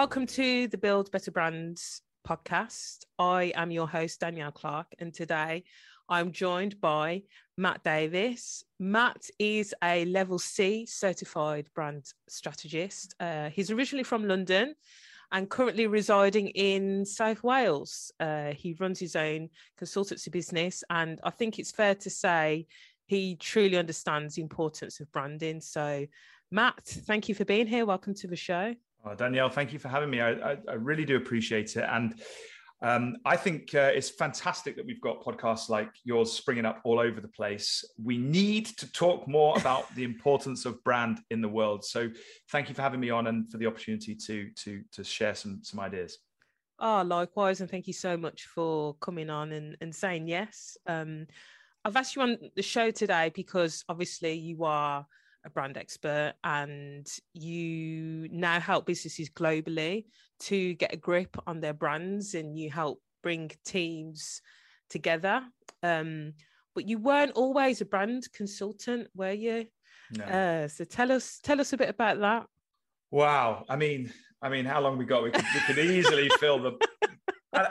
Welcome to the Build Better Brands podcast. I am your host, Danielle Clarke, and today I'm joined by Matt Davies. Matt is a level C certified brand strategist. Uh, he's originally from London and currently residing in South Wales. Uh, he runs his own consultancy business, and I think it's fair to say he truly understands the importance of branding. So, Matt, thank you for being here. Welcome to the show. Oh, Danielle, thank you for having me. I, I, I really do appreciate it. And um, I think uh, it's fantastic that we've got podcasts like yours springing up all over the place. We need to talk more about the importance of brand in the world. So thank you for having me on and for the opportunity to to to share some some ideas. Oh, likewise, and thank you so much for coming on and, and saying yes. Um, I've asked you on the show today because obviously you are a brand expert and you now help businesses globally to get a grip on their brands and you help bring teams together. Um, but you weren't always a brand consultant, were you? No. Uh, so tell us tell us a bit about that. Wow. I mean, I mean, how long we got? We could, we could easily fill the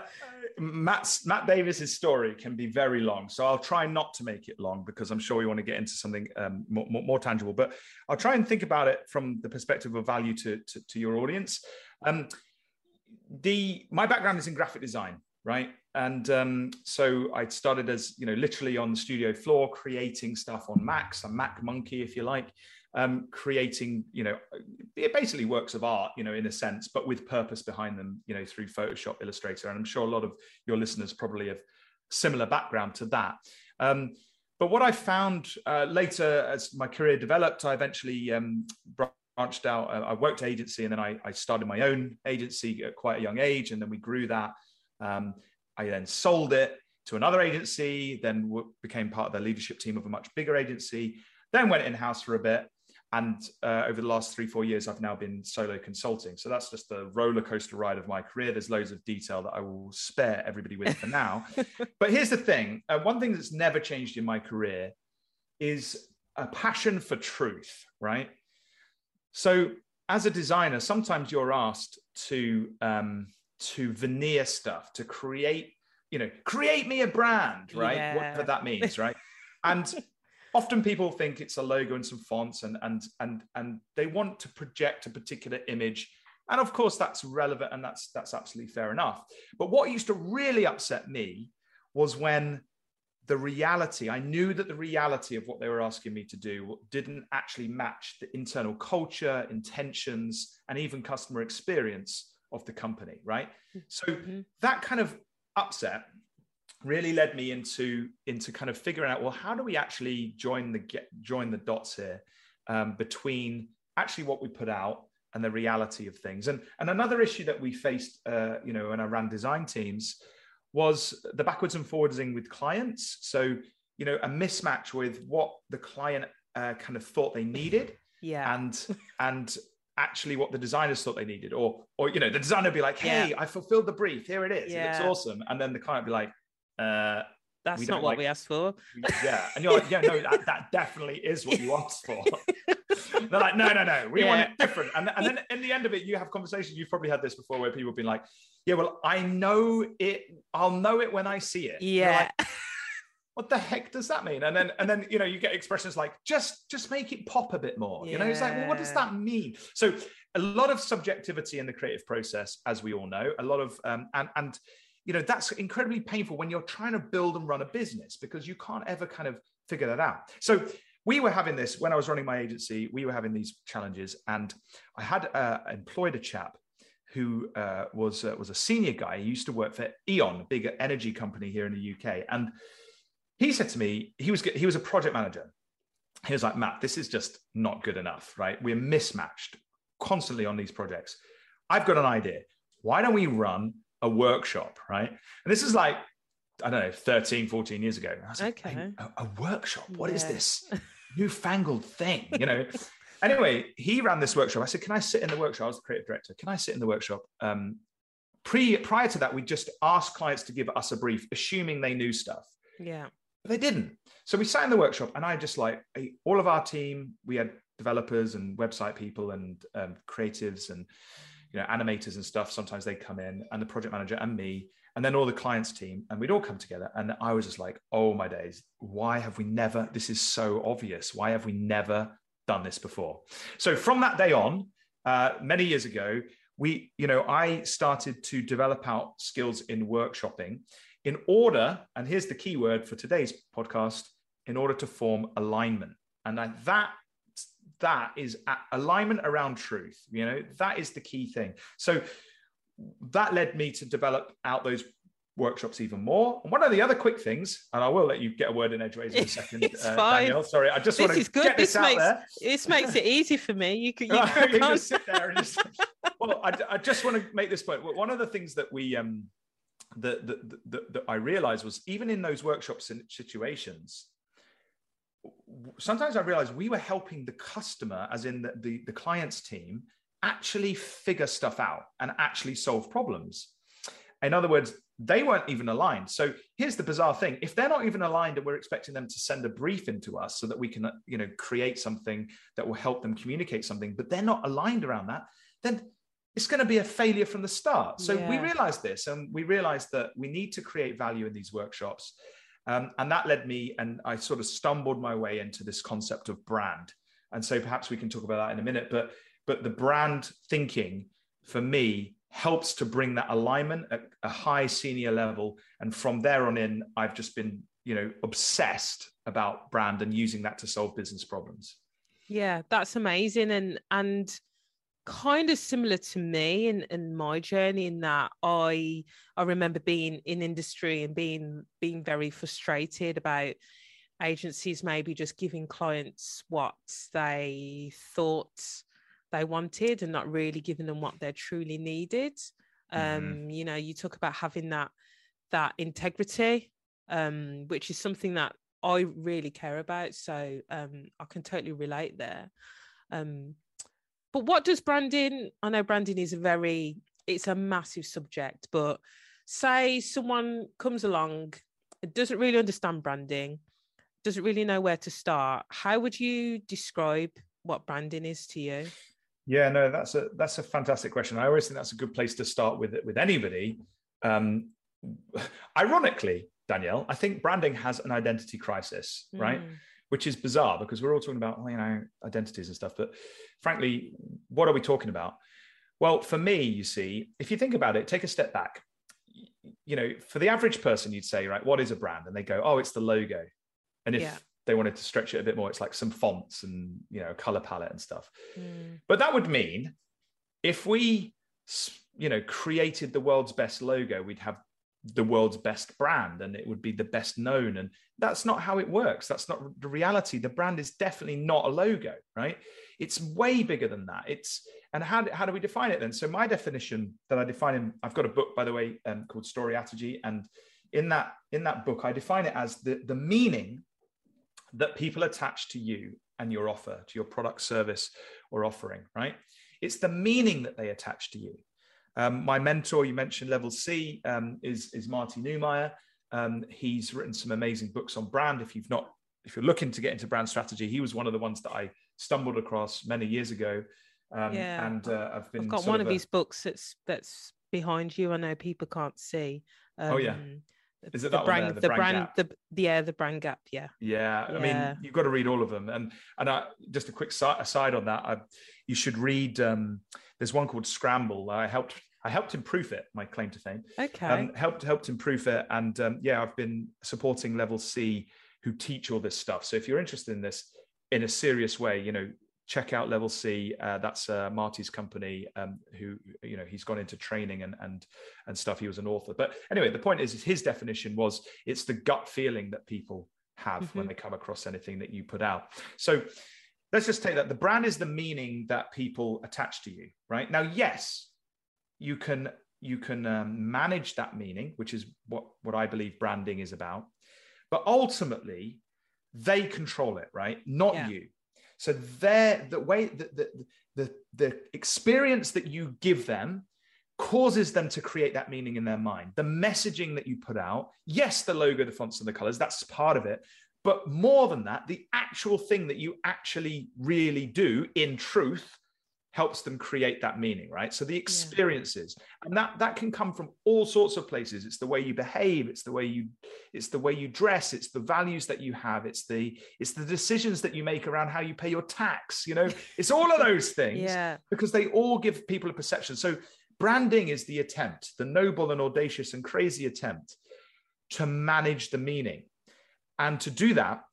Matt's, Matt Davies's story can be very long, so I'll try not to make it long because I'm sure we want to get into something um, more, more, more, tangible. But I'll try and think about it from the perspective of value to, to, to your audience. Um, the my background is in graphic design, right? And um, so I started as you know literally on the studio floor creating stuff on Macs, a Mac monkey, if you like um, creating, you know, basically works of art, you know, in a sense, but with purpose behind them, you know, through Photoshop, Illustrator. And I'm sure a lot of your listeners probably have similar background to that. Um, but what I found uh, later as my career developed, I eventually um, branched out. Uh, I worked agency and then I, I, started my own agency at quite a young age. And then we grew that. Um, I then sold it to another agency, then w- became part of the leadership team of a much bigger agency, then went in house for a bit and uh, over the last three four years i've now been solo consulting. So that's just the roller coaster ride of my career. There's loads of detail that i will spare everybody with for now. But here's the thing. Uh, one thing that's never changed in my career is a passion for truth right? So as a designer sometimes you're asked to um, to veneer stuff to create you know create me a brand right? Yeah. whatever that means right? And often people think it's a logo and some fonts and and and and they want to project a particular image. And of course that's relevant and that's that's absolutely fair enough. But what used to really upset me was when the reality i knew that the reality of what they were asking me to do didn't actually match the internal culture intentions and even customer experience of the company right? So mm-hmm. that kind of upset really led me into into kind of figuring out well how do we actually join the get join the dots here um, between actually what we put out and the reality of things? And and another issue that we faced uh, you know when i ran design teams was the backwards and forwarding with clients. So you know a mismatch with what the client uh, kind of thought they needed yeah. and and actually what the designers thought they needed. Or or you know the designer would be like hey yeah. i fulfilled the brief. Here it is. Yeah. it looks awesome. And then the client would be like uh, that's not what like, we asked for. Yeah. And you're like, yeah, no, that, that definitely is what you asked for. They're like, no, no, no, we yeah. want it different. And, and then in the end of it, you have conversations. You've probably had this before where people have been like, yeah, well, I know it. I'll know it when I see it. Yeah. Like, what the heck does that mean? And then, and then, you know, you get expressions like, just, just make it pop a bit more. Yeah. You know, it's like, well, what does that mean? So a lot of subjectivity in the creative process, as we all know, a lot of, um, and, and, you know that's incredibly painful when you're trying to build and run a business because you can't ever kind of figure that out. So we were having this when i was running my agency we were having these challenges and i had uh, employed a chap who uh, was uh, was a senior guy. He used to work for E.ON a big energy company here in the uk and he said to me he was he was a project manager. He was like matt this is just not good enough right? We're mismatched constantly on these projects. I've got an idea. Why don't we run a workshop, right? And this is like, I don't know, 13, 14 years ago. I was like, okay. Hey, a, a, workshop? What yeah. is this newfangled thing? You know? anyway, he ran this workshop. I said, Can I sit in the workshop? I was the creative director. Can I sit in the workshop? Um, pre prior to that, we just asked clients to give us a brief, assuming they knew stuff. Yeah. But they didn't. So we sat in the workshop and I just like all of our team, we had developers and website people and um, creatives and you know, animators and stuff. Sometimes they come in, and the project manager and me, and then all the clients team, and we'd all come together. And I was just like, oh my days, why have we never? This is so obvious. Why have we never done this before? So from that day on, uh, many years ago, we, you know, I started to develop out skills in workshopping in order, and here's the key word for today's podcast, in order to form alignment. And that that is alignment around truth. You know, that is the key thing. So that led me to develop out those workshops even more. And one of the other quick things, and I will let you get a word in edgeways in a second, it's uh, fine. Danielle. Sorry, I just this want to is good. get this, this out makes, there. This makes it easy for me. You can, you, can you just sit there and just. well, I, I, just want to make this point. One of the things that we um that that, that, that I realized was even in those workshops and situations, sometimes I realized we were helping the customer, as in the, the, the client's team, actually figure stuff out and actually solve problems. In other words, they weren't even aligned. So here's the bizarre thing: if they're not even aligned, and we're expecting them to send a brief into us so that we can, you know, create something that will help them communicate something, but they're not aligned around that, then it's going to be a failure from the start. So yeah. we realized this, and we realized that we need to create value in these workshops. Um, and that led me, and I sort of stumbled my way into this concept of brand. And so perhaps we can talk about that in a minute. But but the brand thinking for me helps to bring that alignment at a high senior level. And from there on in, I've just been you know obsessed about brand and using that to solve business problems. Yeah, that's amazing. And and kind of similar to me in, in my journey in that I I remember being in industry and being being very frustrated about agencies maybe just giving clients what they thought they wanted and not really giving them what they truly needed. Mm-hmm. Um, you know, you talk about having that that integrity, um, which is something that I really care about. So um, I can totally relate there. Um, but what does branding? I know branding is a very it's a massive subject, but say someone comes along, doesn't really understand branding, doesn't really know where to start. How would you describe what branding is to you? Yeah, no, that's a that's a fantastic question. I always think that's a good place to start with with anybody. Um, ironically, Danielle, I think branding has an identity crisis, mm. Which is bizarre because we're all talking about you know identities and stuff, but frankly, what are we talking about? Well, for me, you see, if you think about it, take a step back. You know, for the average person, you'd say, right, what is a brand? And they go, oh, it's the logo. And if yeah. they wanted to stretch it a bit more, it's like some fonts and, you know, color palette and stuff. Mm. But that would mean if we, you know, created the world's best logo, we'd have the world's best brand and it would be the best known. And that's not how it works. That's not the reality. The brand is definitely not a logo, right? It's way bigger than that. It's and how, how do we define it then? So my definition that I define in I've got a book by the way um, called Storyatogy, and in that in that book I define it as the the meaning that people attach to you and your offer, to your product, service, or offering. Right? It's the meaning that they attach to you. Um, my mentor, you mentioned Level C, um, is is Marty Neumeier. Um, he's written some amazing books on brand. If you've not, if you're looking to get into brand strategy, he was one of the ones that I stumbled across many years ago. Um, yeah. And uh, I've been. I've got one of, of his books that's that's behind you. I know people can't see. Um, oh yeah. Um, Is it the that brand, one there, the, the brand, brand the yeah, the brand gap, yeah. yeah. yeah. I mean, you've got to read all of them, and and I, just a quick aside on that, I, you should read. Um, there's one called Scramble. I helped I helped him proof it. My claim to fame. Okay. Um, helped helped him proof it, and um, yeah, I've been supporting Level C who teach all this stuff. So if you're interested in this in a serious way, you know, check out Level C. Uh, that's uh, Marty's company. Um, who you know he's gone into training and and and stuff. He was an author. But anyway, the point is, his definition was it's the gut feeling that people have mm-hmm. when they come across anything that you put out. So let's just take that. The brand is the meaning that people attach to you, right? Now, yes, you can you can um, manage that meaning, which is what what I believe branding is about. But ultimately, they control it, right? Not yeah. you. So they're the way that the, the, the experience that you give them causes them to create that meaning in their mind. The messaging that you put out, yes, the logo, the fonts, and the colors, that's part of it. But more than that, the actual thing that you actually really do in truth helps them create that meaning right? So the experiences yeah. and that that can come from all sorts of places. It's the way you behave it's the way you it's the way you dress it's the values that you have it's the it's the decisions that you make around how you pay your tax you know? It's all of those things yeah. because they all give people a perception. So branding is the attempt the noble and audacious and crazy attempt to manage the meaning and to do that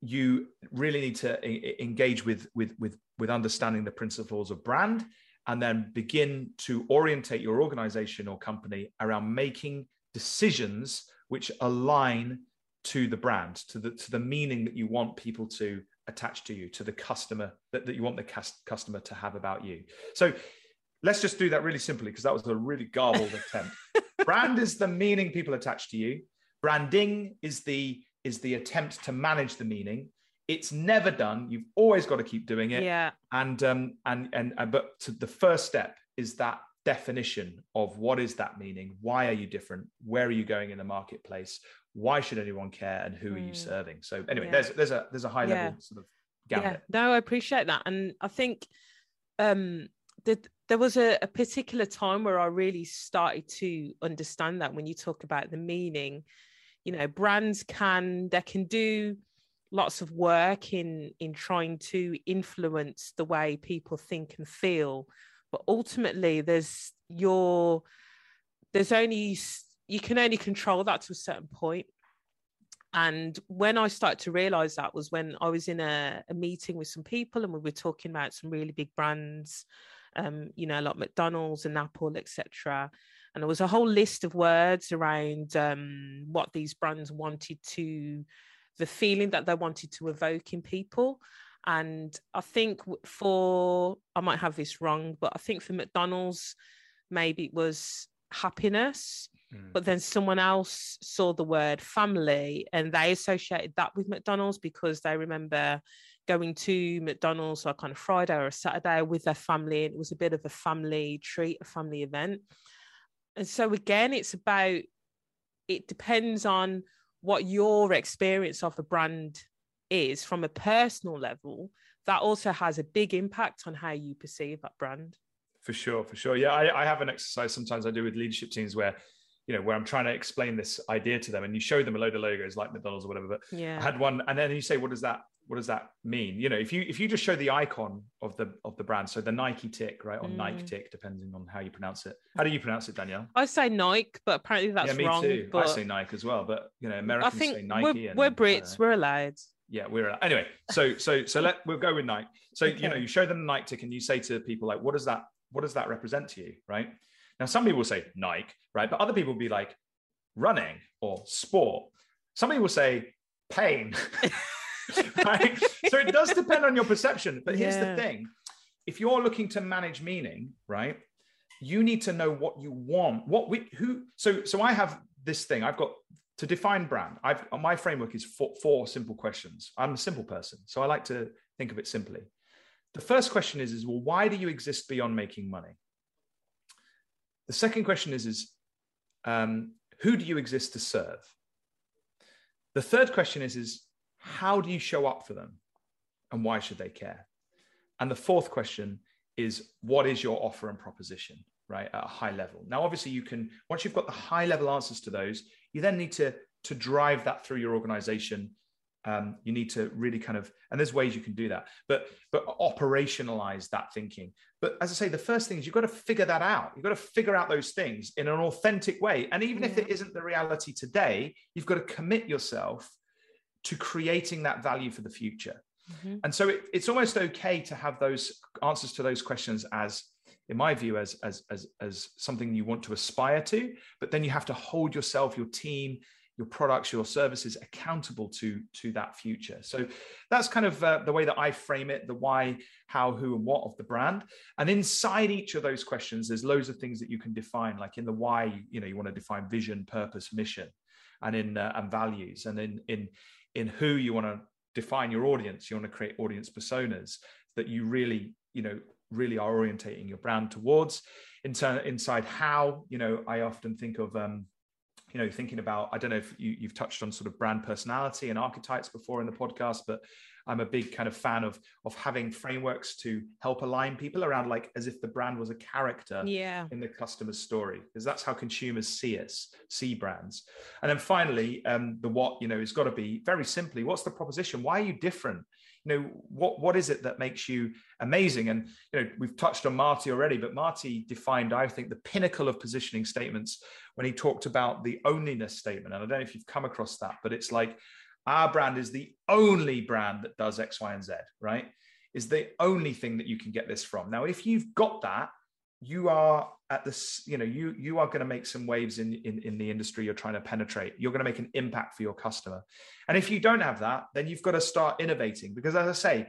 you really need to engage with with with with understanding the principles of brand and then begin to orientate your organization or company around making decisions which align to the brand to the to the meaning that you want people to attach to you to the customer that, that you want the customer to have about you. So let's just do that really simply because that was a really garbled attempt. Brand is the meaning people attach to you branding is the is the attempt to manage the meaning. It's never done. You've always got to keep doing it. Yeah. And um and and, and but the first step is that definition of what is that meaning? Why are you different? Where are you going in the marketplace? Why should anyone care? And who mm. are you hmm. serving? So anyway yeah. there's there's a there's a high level yeah. sort of gambit. yeah. No i appreciate that. And i think um that there was a, a particular time where i really started to understand that when you talk about the meaning you know brands can they can do lots of work in in trying to influence the way people think and feel. But ultimately there's your there's only you can only control that to a certain point. And when i started to realize that was when i was in a, a meeting with some people and we were talking about some really big brands um, you know like mcdonald's and apple etc and there was a whole list of words around um, what these brands wanted to the feeling that they wanted to evoke in people. And I think for, I might have this wrong, but I think for McDonald's, maybe it was happiness. Mm. But then someone else saw the word family and they associated that with McDonald's because they remember going to McDonald's like on a Friday or a Saturday with their family. And it was a bit of a family treat, a family event. And so, again, it's about, it depends on what your experience of a brand is from a personal level, that also has a big impact on how you perceive that brand. For sure, for sure. Yeah, I, I have an exercise sometimes I do with leadership teams where you know, where I'm trying to explain this idea to them and you show them a load of logos like McDonald's or whatever. But yeah. I had one and then you say, what does that what does that mean? You know, if you if you just show the icon of the of the brand, so the Nike tick, right, or mm. Nike tick, depending on how you pronounce it. How do you pronounce it, Danielle? I say Nike, but apparently that's yeah, me wrong. Too. But... I say Nike as well, but you know, Americans I think say Nike. We're, and, we're Brits, uh, we're allowed. Yeah, we're allowed. anyway. So so so let we'll go with Nike. So okay. you know, you show them the Nike tick, and you say to people like, what does that what does that represent to you, right? Now, some people will say Nike, right, but other people will be like running or sport. Some people will say pain. right? So it does depend on your perception. But here's yeah. the thing if you're looking to manage meaning, right? You need to know what you want. What we who so so I have this thing. I've got to define brand. I've my framework is four, four simple questions. I'm a simple person, so I like to think of it simply. The first question is is well, why do you exist beyond making money? The second question is is um, who do you exist to serve? The third question is is how do you show up for them and why should they care? And the fourth question is what is your offer and proposition, right? At a high level. Now, obviously, you can, once you've got the high level answers to those, you then need to, to drive that through your organization. Um, you need to really kind of, and there's ways you can do that, but but operationalize that thinking. But as I say, the first thing is you've got to figure that out. You've got to figure out those things in an authentic way. And even yeah. if it isn't the reality today, you've got to commit yourself to creating that value for the future. Mm-hmm. And so it, it's almost okay to have those answers to those questions as, in my view, as, as, as, as something you want to aspire to, but then you have to hold yourself, your team, your products, your services accountable to, to that future. So that's kind of uh, the way that I frame it, the why, how, who, and what of the brand. And inside each of those questions, there's loads of things that you can define, like in the why, you know, you want to define vision, purpose, mission, and in uh, and values. And in, in, in who you want to define your audience you want to create audience personas that you really you know really are orientating your brand towards. In turn inside how you know i often think of um you know thinking about i don't know if you, you've touched on sort of brand personality and archetypes before in the podcast but I'm a big kind of fan of of having frameworks to help align people around like as if the brand was a character yeah. in the customer's story, because that's how consumers see us, see brands. And then finally, um, the what you know has got to be very simply, what's the proposition? Why are you different? you know what what is it that makes you amazing and you know we've touched on marty already but marty defined i think the pinnacle of positioning statements when he talked about the onlyness statement and i don't know if you've come across that but it's like our brand is the only brand that does x y and z right? Is the only thing that you can get this from. Now if you've got that you are at this you know you you are going to make some waves in, in in the industry you're trying to penetrate. You're going to make an impact for your customer. And if you don't have that then you've got to start innovating because as i say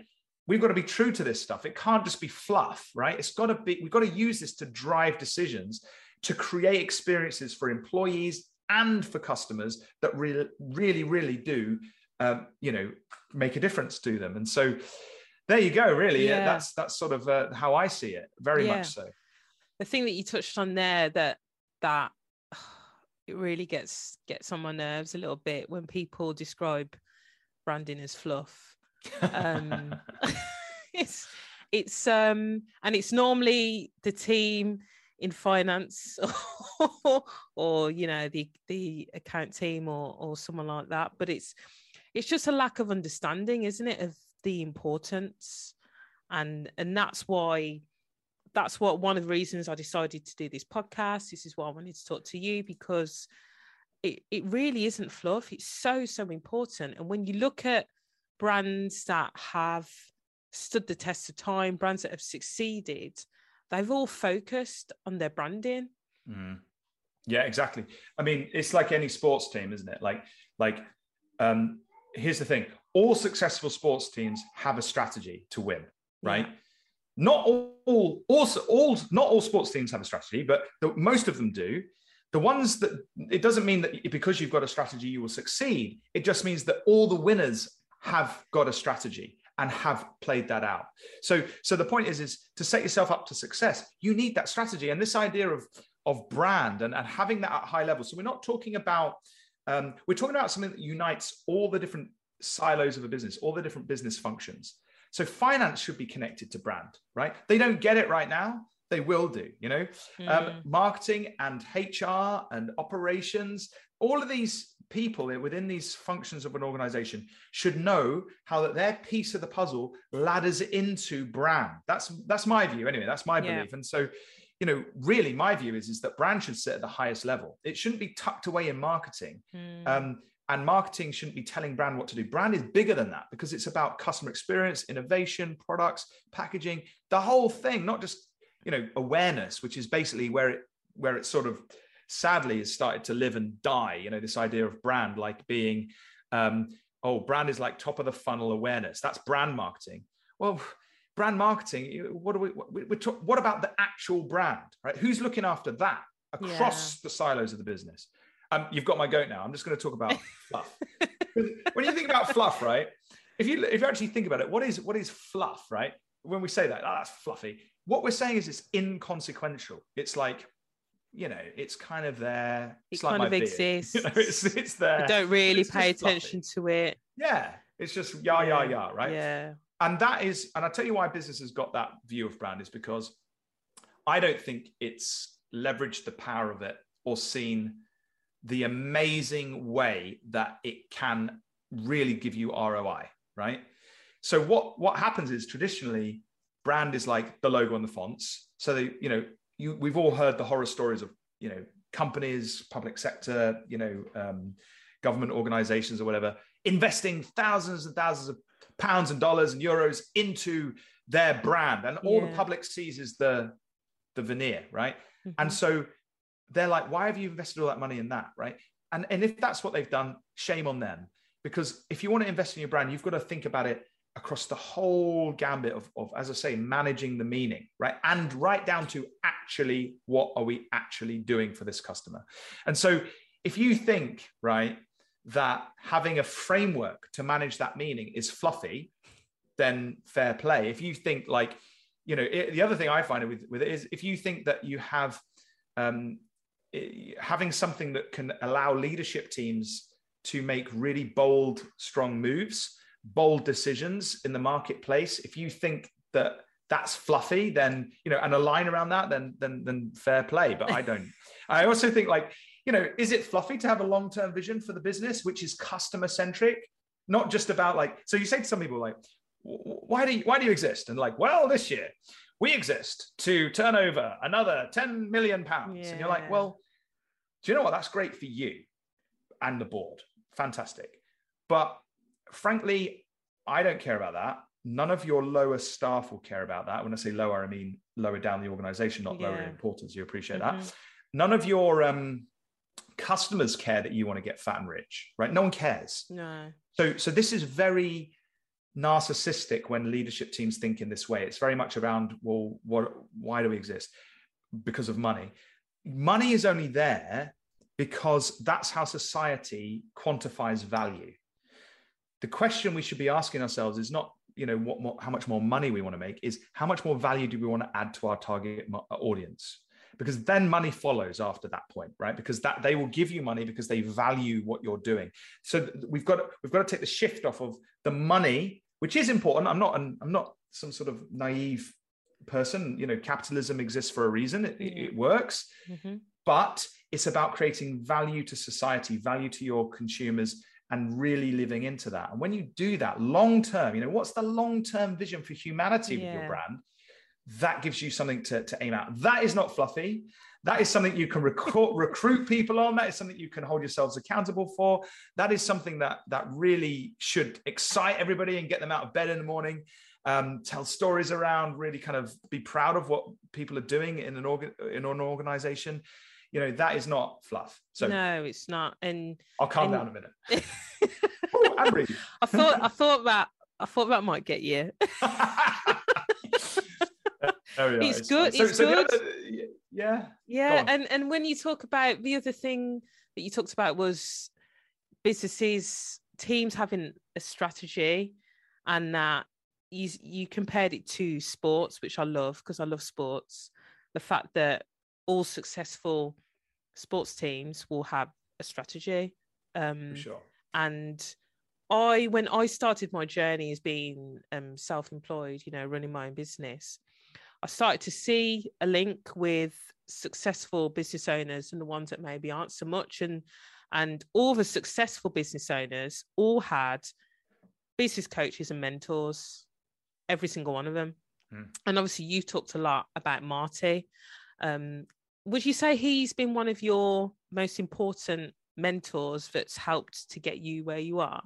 we've got to be true to this stuff. It can't just be fluff right? It's got to be we've got to use this to drive decisions to create experiences for employees and for customers that really really really do um, you know make a difference to them and so there you go really yeah. that's that's sort of uh, how i see it very yeah. much so the thing that you touched on there that that it really gets gets on my nerves a little bit when people describe branding as fluff. Um, it's it's um and it's normally the team in finance or, or you know the the account team or or someone like that but it's it's just a lack of understanding isn't it of the importance and and that's why that's what one of the reasons I decided to do this podcast. This is why I wanted to talk to you because it, it really isn't fluff. It's so, so important. And when you look at brands that have stood the test of time, brands that have succeeded, they've all focused on their branding. Mm. Yeah, exactly. I mean, it's like any sports team, isn't it? Like, like, um, here's the thing: all successful sports teams have a strategy to win, right? Yeah not all, also all, not all sports teams have a strategy, but the, most of them do. The ones that it doesn't mean that because you've got a strategy you will succeed. It just means that all the winners have got a strategy and have played that out. So, so the point is, is to set yourself up to success. You need that strategy, and this idea of of brand and, and having that at high level. So we're not talking about um, we're talking about something that unites all the different silos of a business, all the different business functions. So finance should be connected to brand, right? They don't get it right now. They will do, you know, mm. um, hmm. marketing and HR and operations, all of these people within these functions of an organization should know how that their piece of the puzzle ladders into brand. That's that's my view anyway. That's my yeah. belief. And so, you know, really my view is is that brand should sit at the highest level. It shouldn't be tucked away in marketing. Mm. Um, and marketing shouldn't be telling brand what to do. Brand is bigger than that because it's about customer experience, innovation, products, packaging, the whole thing, not just you know awareness, which is basically where it where it sort of sadly has started to live and die. You know, this idea of brand like being um, oh, brand is like top of the funnel awareness. That's brand marketing. Well, brand marketing. What do we? we talk, what about the actual brand? Right? Who's looking after that across yeah. the silos of the business? um, you've got my goat now. I'm just going to talk about fluff. when you think about fluff, right? If you if you actually think about it, what is what is fluff, right? When we say that, oh, that's fluffy. What we're saying is it's inconsequential. It's like, you know, it's kind of there. It like kind of exists. You know, it's it's there. You don't really pay attention fluffy. to it. Yeah, it's just yah yah yah, right? Yeah. And that is, and I tell you why business has got that view of brand is because I don't think it's leveraged the power of it or seen the amazing way that it can really give you ROI, right? So what what happens is traditionally brand is like the logo and the fonts. So they, you know, you we've all heard the horror stories of you know companies, public sector, you know, um, government organizations or whatever, investing thousands and thousands of pounds and dollars and euros into their brand, and all yeah. the public sees is the the veneer, right? Mm-hmm. And so they're like, why have you invested all that money in that? Right. And, and if that's what they've done, shame on them. Because if you want to invest in your brand, you've got to think about it across the whole gambit of, of, as I say, managing the meaning, right? And right down to actually, what are we actually doing for this customer? And so if you think, right, that having a framework to manage that meaning is fluffy, then fair play. If you think like, you know, it, the other thing I find with, with it is if you think that you have um, having something that can allow leadership teams to make really bold, strong moves, bold decisions in the marketplace. If you think that that's fluffy, then you know, and a line around that, then then then fair play. But I don't. I also think like you know, is it fluffy to have a long term vision for the business, which is customer centric, not just about like. So you say to some people like, why do you, why do you exist? And like, well, this year we exist to turn over another 10 million pounds. Yeah. And you're like, well, do you know what? That's great for you and the board. Fantastic. But frankly, I don't care about that. None of your lower staff will care about that. When I say lower, I mean lower down the organization, not yeah. lower in importance. You appreciate mm-hmm. that. None of your um, customers care that you want to get fat and rich, right? No one cares. No. So, so this is very narcissistic when leadership teams think in this way. It's very much around, well, what, why do we exist? Because of money. Money is only there because that's how society quantifies value. The question we should be asking ourselves is not, you know, what, what how much more money we want to make, is how much more value do we want to add to our target audience? because then money follows after that point right because that they will give you money because they value what you're doing so we've got we've got to take the shift off of the money which is important. I'm not an, I'm not some sort of naive person. You know, capitalism exists for a reason. It, yeah. it works, mm-hmm. but it's about creating value to society, value to your consumers, and really living into that. And when you do that long term, you know, what's the long term vision for humanity yeah. with your brand? That gives you something to, to aim at. That is not fluffy that is something you can recruit, recruit people on. That is something you can hold yourselves accountable for. That is something that that really should excite everybody and get them out of bed in the morning. Um, tell stories around, really kind of be proud of what people are doing in an organ in an organization. You know that is not fluff. So no, it's not. And I'll calm and... down a minute. oh, I thought I thought that I thought that might get you. it's good. So, it's so good. Other, yeah. Yeah. And and when you talk about the other thing that you talked about was businesses, teams having a strategy and that you you compared it to sports, which I love because I love sports. The fact that all successful sports teams will have a strategy. Um sure. and I when I started my journey as being um self-employed, you know, running my own business, I started to see a link with successful business owners and the ones that maybe aren't so much. And and all the successful business owners all had business coaches and mentors, every single one of them. Mm. And obviously, you talked a lot about Marty. Um, would you say he's been one of your most important mentors that's helped to get you where you are?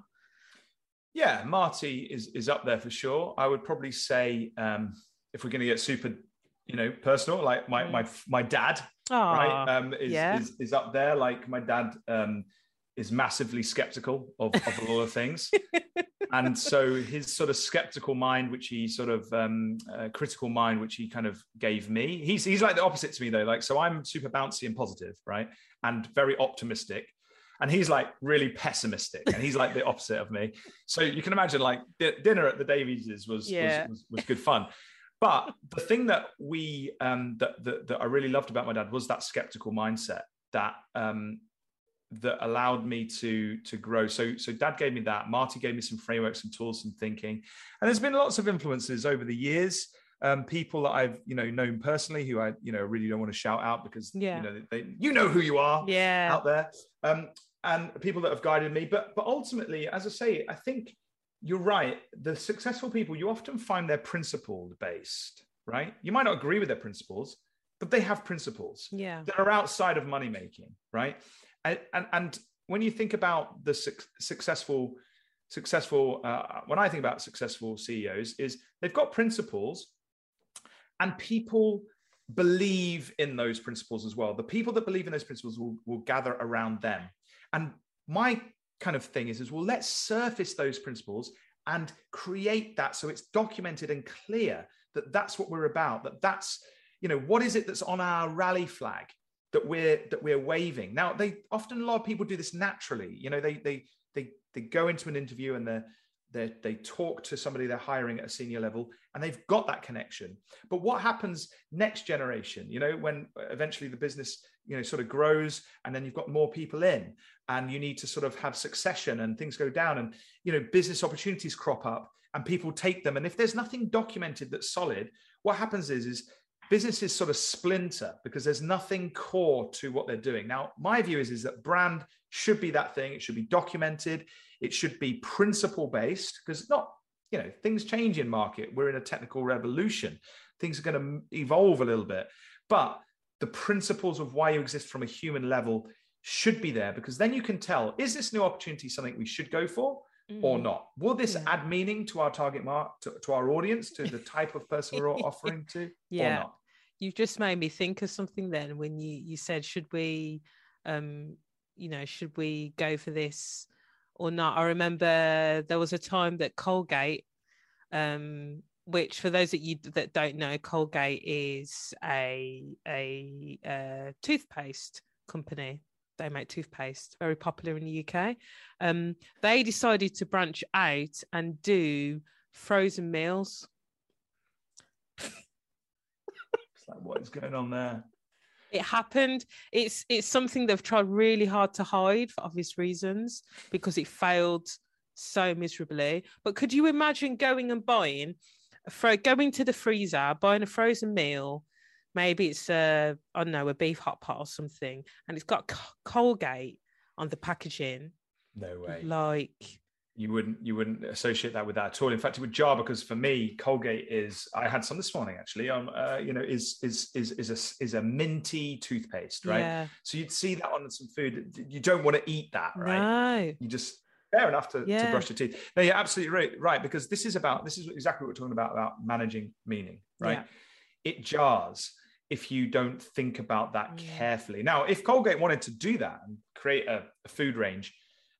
Yeah, Marty is is up there for sure. I would probably say um, if we're going to get super, you know, personal, like my my my dad, Aww, right, um, is, yeah. is is up there. Like my dad um, is massively skeptical of, of a lot of things. and so his sort of skeptical mind, which he sort of um, uh, critical mind, which he kind of gave me, he's he's like the opposite to me though. Like so, I'm super bouncy and positive, right, and very optimistic, and he's like really pessimistic, and he's like the opposite of me. So you can imagine, like dinner at the Davies was, yeah. was, was was good fun. But the thing that we um, that, that, that I really loved about my dad was that skeptical mindset that um, that allowed me to to grow. So so dad gave me that. Marty gave me some frameworks, and tools, and thinking, and there's been lots of influences over the years. Um, people that I've you know known personally who I you know really don't want to shout out because yeah. you know they you know who you are yeah out there um, and people that have guided me. But but ultimately, as I say, I think you're right. The successful people, you often find they're principled based, right? You might not agree with their principles, but they have principles yeah. that are outside of money making, right? And, and, and when you think about the su- successful, successful, uh, when I think about successful CEOs, is they've got principles and people believe in those principles as well. The people that believe in those principles will, will gather around them. And my kind of thing is, is well, let's surface those principles and create that so it's documented and clear that that's what we're about, that that's, you know, what is it that's on our rally flag that we're that we're waving. Now, they often a lot of people do this naturally. You know, they they they they go into an interview and they're they they talk to somebody they're hiring at a senior level and they've got that connection but what happens next generation you know when eventually the business you know sort of grows and then you've got more people in and you need to sort of have succession and things go down and you know business opportunities crop up and people take them and if there's nothing documented that's solid what happens is is businesses sort of splinter because there's nothing core to what they're doing. Now my view is is that brand should be that thing. It should be documented. It should be principle based because not you know things change in market. We're in a technical revolution. Things are going to evolve a little bit but the principles of why you exist from a human level should be there because then you can tell is this new opportunity something we should go for mm. or not? Will this yeah. add meaning to our target mark to, to, our audience to the type of person we're offering to yeah you've just made me think of something then when you you said should we um you know should we go for this or not i remember there was a time that colgate um which for those that you that don't know, Colgate is a a, a toothpaste company. They make toothpaste, very popular in the UK. Um, they decided to branch out and do frozen meals. Like what is going on there? It happened. It's it's something they've tried really hard to hide for obvious reasons because it failed so miserably. But could you imagine going and buying for going to the freezer, buying a frozen meal, maybe it's a I don't know a beef hot pot or something, and it's got Colgate on the packaging. No way. Like you wouldn't you wouldn't associate that with that at all. In fact, it would jar because for me, Colgate is. I had some this morning actually. Um, uh, you know, is is is is a is a minty toothpaste, right? Yeah. So you'd see that on some food. You don't want to eat that, right? No. You just fair enough to, yeah. to brush your teeth. No, you're absolutely right, right, because this is about this is exactly what we're talking about about managing meaning, right? Yeah. It jars if you don't think about that yeah. carefully. Now, if Colgate wanted to do that and create a, a, food range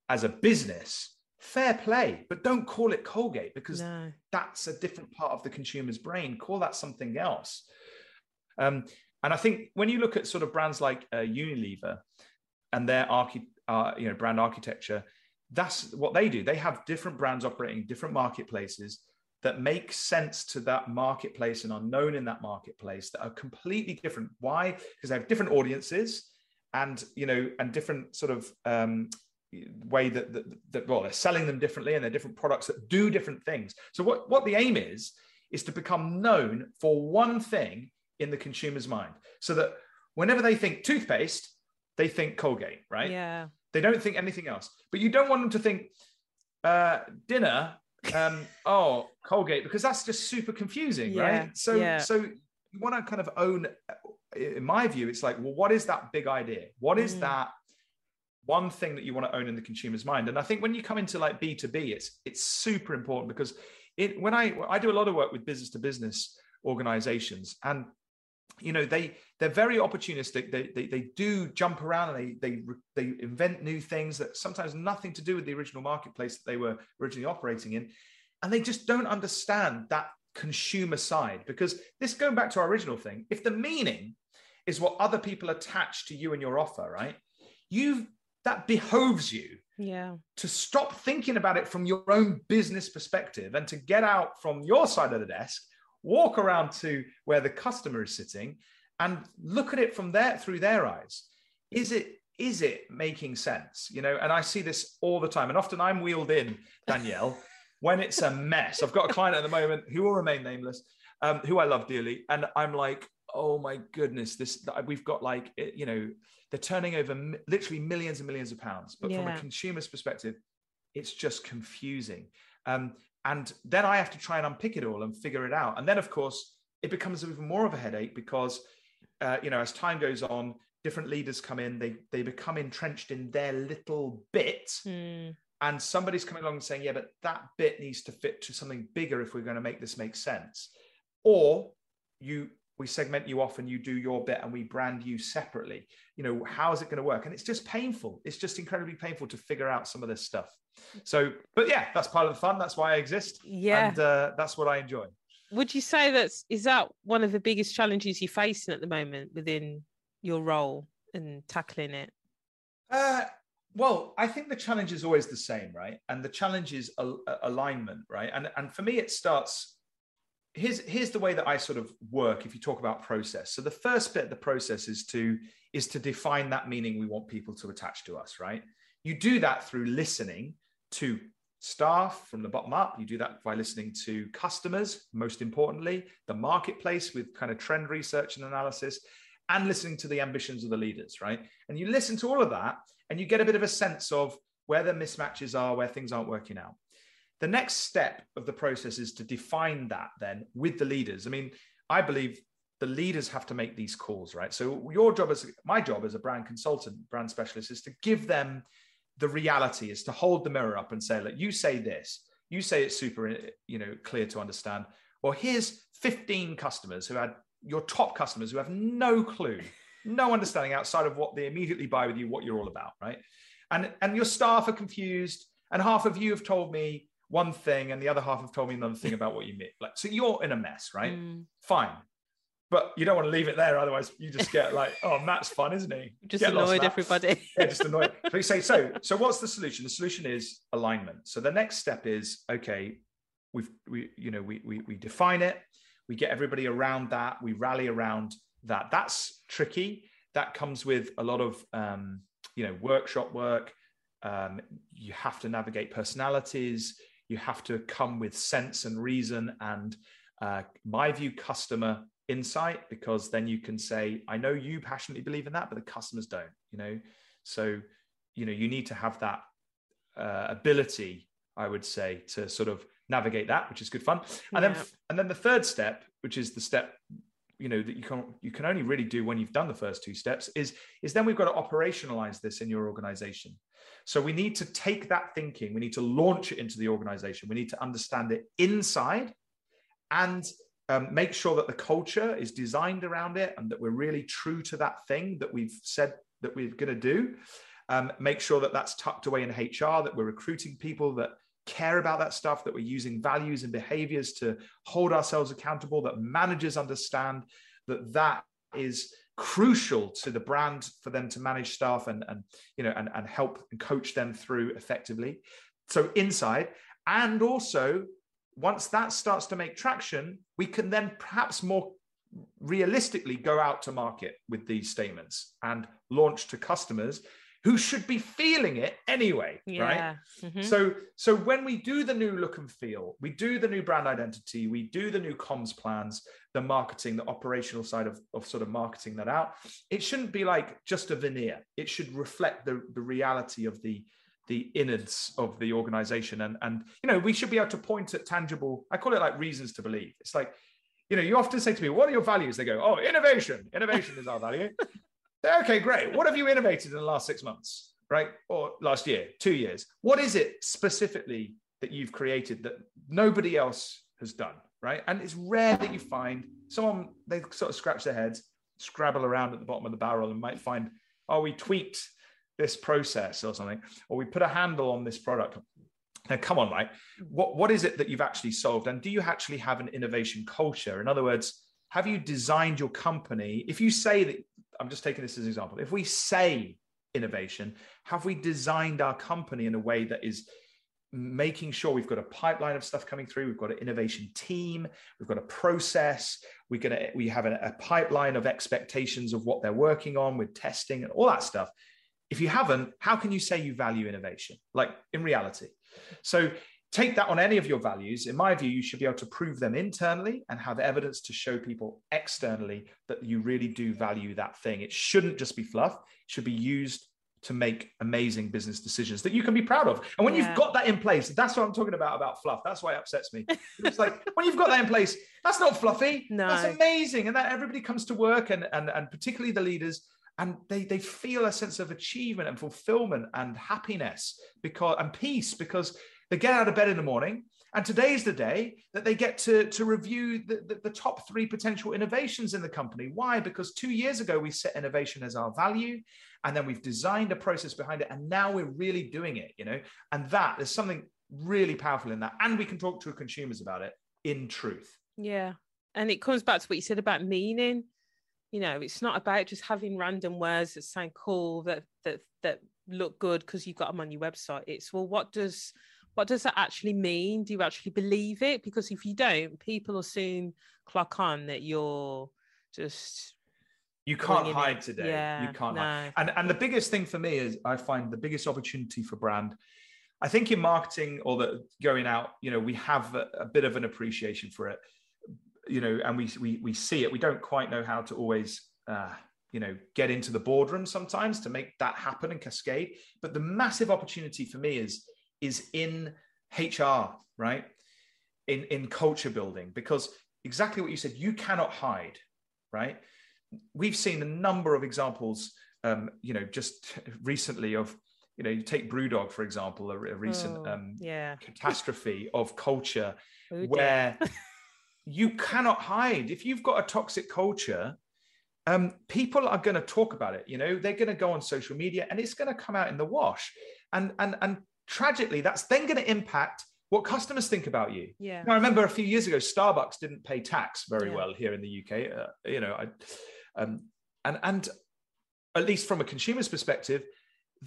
as a business, fair play, but don't call it Colgate because no. that's a different part of the consumer's brain. Call that something else. Um, and I think when you look at sort of brands like uh, Unilever and their archi- uh, you know brand architecture, that's what they do. They have different brands operating different marketplaces that make sense to that marketplace and are known in that marketplace that are completely different. Why? Because they have different audiences and you know and different sort of um, way that, that, that well they're selling them differently and they're different products that do different things. So what what the aim is is to become known for one thing in the consumer's mind, so that whenever they think toothpaste, they think Colgate, right? Yeah. They don't think anything else. But you don't want them to think uh, dinner. Um, oh, Colgate, because that's just super confusing, yeah, right? So, yeah. so you want to kind of own. In my view, it's like, well, what is that big idea? What is mm. that one thing that you want to own in the consumer's mind? And I think when you come into like B two B, it's it's super important because it when I I do a lot of work with business to business organizations and you know they they're very opportunistic they, they they do jump around and they they they invent new things that sometimes nothing to do with the original marketplace that they were originally operating in and they just don't understand that consumer side because this going back to our original thing if the meaning is what other people attach to you and your offer right you that behoves you yeah. to stop thinking about it from your own business perspective and to get out from your side of the desk walk around to where the customer is sitting and look at it from there through their eyes. Is it is it making sense? You know and i see this all the time and often i'm wheeled in danielle when it's a mess. I've got a client at the moment who will remain nameless um, who i love dearly and i'm like oh my goodness this we've got like you know they're turning over literally millions and millions of pounds but yeah. from a consumer's perspective it's just confusing um, and then I have to try and unpick it all and figure it out. And then, of course, it becomes even more of a headache because, uh, you know, as time goes on, different leaders come in, they they become entrenched in their little bit. Mm. And somebody's coming along and saying, yeah, but that bit needs to fit to something bigger if we're going to make this make sense. Or you we segment you off and you do your bit and we brand you separately. You know, how is it going to work? And it's just painful. It's just incredibly painful to figure out some of this stuff. So, but yeah, that's part of the fun. That's why I exist. Yeah. And uh, that's what I enjoy. Would you say that's, is that one of the biggest challenges you're facing at the moment within your role and tackling it? Uh, Well, I think the challenge is always the same, right? And the challenge is al- alignment, right? And and for me, it starts. Here's here's the way that I sort of work. If you talk about process, so the first bit of the process is to is to define that meaning we want people to attach to us, right? You do that through listening to staff from the bottom up. You do that by listening to customers, most importantly, the marketplace with kind of trend research and analysis, and listening to the ambitions of the leaders, right? And you listen to all of that and you get a bit of a sense of where the mismatches are, where things aren't working out. The next step of the process is to define that then with the leaders. I mean, I believe the leaders have to make these calls, right? So your job as my job as a brand consultant, brand specialist is to give them the reality is to hold the mirror up and say, look, you say this, you say it's super, you know, clear to understand. Well, here's 15 customers who had your top customers who have no clue, no understanding outside of what they immediately buy with you, what you're all about, right? And and your staff are confused, and half of you have told me one thing, and the other half have told me another thing about what you mean. Like, so you're in a mess, right? Mm. Fine. But you don't want to leave it there, otherwise you just get like, oh, Matt's fun, isn't he? Just get annoyed everybody. yeah, just annoyed. So you say, so, so what's the solution? The solution is alignment. So the next step is, okay, we've we, you know, we we we define it, we get everybody around that we rally around that that's tricky that comes with a lot of um, you know workshop work um, you have to navigate personalities you have to come with sense and reason and uh, my view customer insight because then you can say i know you passionately believe in that but the customers don't you know so you know you need to have that uh, ability i would say to sort of navigate that, which is good fun. And yeah. then and then the third step, which is the step you know that you can you can only really do when you've done the first two steps is is then we've got to operationalize this in your organization. So we need to take that thinking we need to launch it into the organization. We need to understand it inside and um, make sure that the culture is designed around it and that we're really true to that thing that we've said that we're going to do. Um, make sure that that's tucked away in hr that we're recruiting people that care about that stuff, that we're using values and behaviors to hold ourselves accountable, that managers understand that that is crucial to the brand for them to manage staff and, and you know and, and help and coach them through effectively. So inside, and also once that starts to make traction, we can then perhaps more realistically go out to market with these statements and launch to customers who should be feeling it anyway yeah. right? Mm-hmm. so so when we do the new look and feel we do the new brand identity we do the new comms plans the marketing the operational side of, of sort of marketing that out it shouldn't be like just a veneer. It should reflect the the reality of the the innards of the organization. And and you know we should be able to point at tangible i call it like reasons to believe. It's like you know you often say to me what are your values? They go oh innovation. Innovation is our value Okay, great. What have you innovated in the last six months, right? Or last year, two years? What is it specifically that you've created that nobody else has done, right? And it's rare that you find someone, they sort of scratch their heads, scrabble around at the bottom of the barrel and might find, oh, we tweaked this process or something, or we put a handle on this product. Now, come on, right? What, what is it that you've actually solved? And do you actually have an innovation culture? In other words, have you designed your company? If you say that I'm just taking this as an example. If we say innovation, have we designed our company in a way that is making sure we've got a pipeline of stuff coming through we've got an innovation team we've got a process we're going to we have a, a, pipeline of expectations of what they're working on with testing and all that stuff. If you haven't how can you say you value innovation? Like in reality. So take that on any of your values. In my view, you should be able to prove them internally and have evidence to show people externally that you really do value that thing. It shouldn't just be fluff, it should be used to make amazing business decisions that you can be proud of. And when yeah. you've got that in place, that's what I'm talking about about fluff. That's why it upsets me. It's like when you've got that in place, that's not fluffy. No. That's amazing. And that everybody comes to work and and, and particularly the leaders and they they feel a sense of achievement and fulfillment and happiness because and peace because they get out of bed in the morning, and today is the day that they get to, to review the, the, the, top three potential innovations in the company. Why? Because two years ago, we set innovation as our value, and then we've designed a process behind it, and now we're really doing it, you know? And that, there's something really powerful in that. And we can talk to consumers about it in truth. Yeah. And it comes back to what you said about meaning. You know, it's not about just having random words that sound cool that that that look good because you've got them on your website. It's well, what does what does that actually mean? Do you actually believe it? Because if you don't, people will soon clock on that you're just you can't hide it. today. Yeah, you can't no. hide. And and the biggest thing for me is I find the biggest opportunity for brand. I think in marketing or the going out, you know, we have a, a bit of an appreciation for it, you know, and we we we see it. We don't quite know how to always uh, you know get into the boardroom sometimes to make that happen and cascade but the massive opportunity for me is is in hr right? In in culture building because exactly what you said you cannot hide right? We've seen a number of examples um you know just recently of you know you take brewdog for example a, a recent oh, um yeah. catastrophe of culture oh, where you cannot hide. If you've got a toxic culture um, people are going to talk about it. You know, they're going to go on social media and it's going to come out in the wash. And and and tragically, that's then going to impact what customers think about you. Yeah. Now, I remember a few years ago, Starbucks didn't pay tax very yeah. well here in the UK. Uh, you know, I, um, and and at least from a consumer's perspective,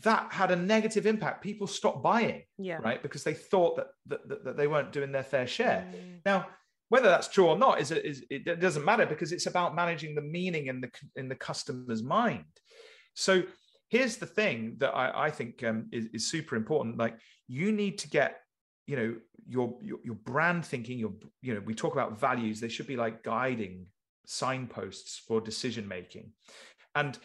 that had a negative impact. People stopped buying, yeah. right, because they thought that that, that, that they weren't doing their fair share. Mm. Now whether that's true or not is, is it doesn't matter because it's about managing the meaning in the in the customer's mind so here's the thing that i, I think um, is, is, super important. Like you need to get you know your, your your brand thinking your you know we talk about values. They should be like guiding signposts for decision making. And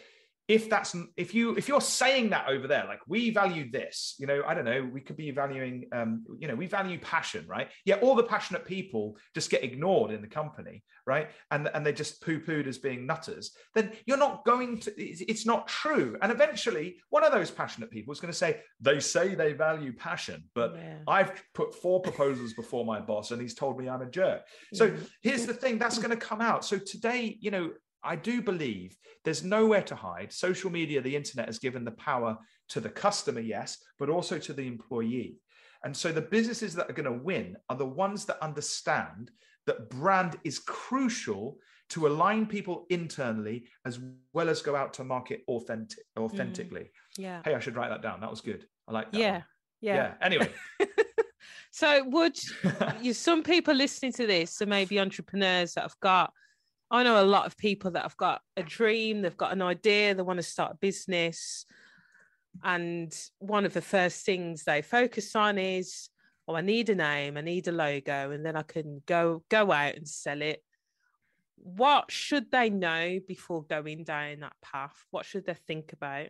if that's if you if you're saying that over there like we value this you know i don't know we could be valuing um you know we value passion right? Yeah all the passionate people just get ignored in the company right? And and they're just poo-pooed as being nutters. Then you're not going to it's not true. And eventually one of those passionate people is going to say they say they value passion but yeah. i've put four proposals before my boss and he's told me i'm a jerk. So yeah. here's the thing that's going to come out. So today you know I do believe there's nowhere to hide. Social media, the internet has given the power to the customer, yes, but also to the employee. And so the businesses that are going to win are the ones that understand that brand is crucial to align people internally as well as go out to market authentic authentically. Mm, yeah. Hey, I should write that down. That was good. I like that. Yeah. Yeah. Yeah. Anyway. so would you some people listening to this, so maybe entrepreneurs that have got I know a lot of people that have got a dream, they've got an idea, they want to start a business. And one of the first things they focus on is, oh, I need a name, I need a logo, and then I can go go out and sell it. What should they know before going down that path? What should they think about?